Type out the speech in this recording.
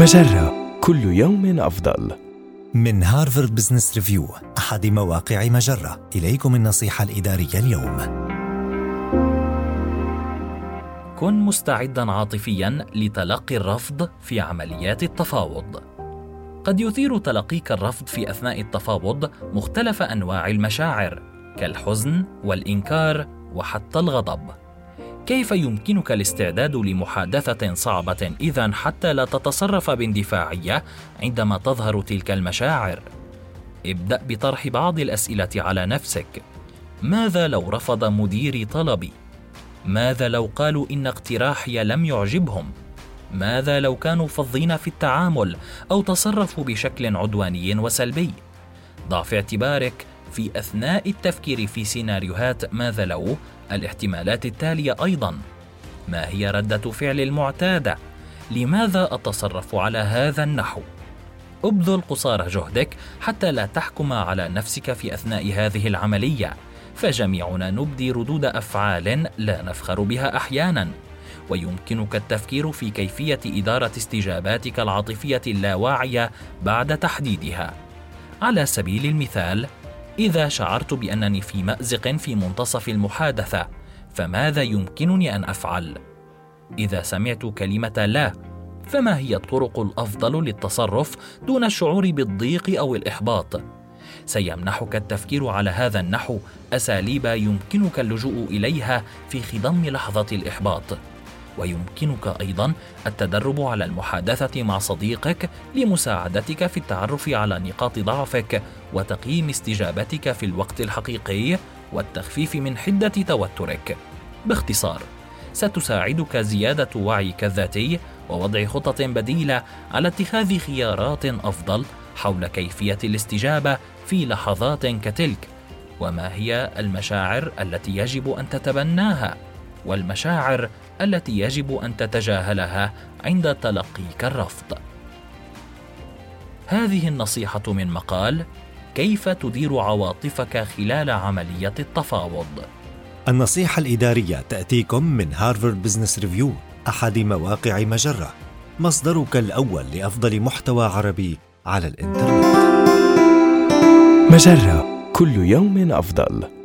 مجرة. كل يوم أفضل. من هارفارد بزنس ريفيو أحد مواقع مجرة. إليكم النصيحة الإدارية اليوم. كن مستعدا عاطفيا لتلقي الرفض في عمليات التفاوض. قد يثير تلقيك الرفض في أثناء التفاوض مختلف أنواع المشاعر كالحزن والإنكار وحتى الغضب. كيف يمكنك الاستعداد لمحادثة صعبة إذا حتى لا تتصرف باندفاعية عندما تظهر تلك المشاعر؟ ابدأ بطرح بعض الأسئلة على نفسك. ماذا لو رفض مديري طلبي؟ ماذا لو قالوا إن اقتراحي لم يعجبهم؟ ماذا لو كانوا فظين في التعامل أو تصرفوا بشكل عدواني وسلبي؟ ضع في اعتبارك في أثناء التفكير في سيناريوهات ماذا لو الاحتمالات التالية أيضا. ما هي ردة فعل المعتاده لماذا أتصرف على هذا النحو؟ ابذل قصارى جهدك حتى لا تحكم على نفسك في أثناء هذه العملية. فجميعنا نبدي ردود أفعال لا نفخر بها أحيانا. ويمكنك التفكير في كيفية إدارة استجاباتك العاطفية اللاواعية بعد تحديدها. على سبيل المثال إذا شعرت بأنني في مأزق في منتصف المحادثة فماذا يمكنني أن أفعل؟ إذا سمعت كلمة لا فما هي الطرق الأفضل للتصرف دون الشعور بالضيق أو الإحباط؟ سيمنحك التفكير على هذا النحو أساليب يمكنك اللجوء إليها في خضم لحظة الإحباط. ويمكنك أيضا التدرب على المحادثة مع صديقك لمساعدتك في التعرف على نقاط ضعفك وتقييم استجابتك في الوقت الحقيقي والتخفيف من حدة توترك. باختصار ستساعدك زيادة وعيك الذاتي ووضع خطط بديلة على اتخاذ خيارات أفضل حول كيفية الاستجابة في لحظات كتلك. وما هي المشاعر التي يجب أن تتبناها؟ والمشاعر التي يجب أن تتجاهلها عند تلقيك الرفض. هذه النصيحة من مقال كيف تدير عواطفك خلال عملية التفاوض؟ النصيحة الإدارية تأتيكم من هارفارد بزنس ريفيو أحد مواقع مجرة. مصدرك الأول لأفضل محتوى عربي على الإنترنت. مجرة كل يوم أفضل.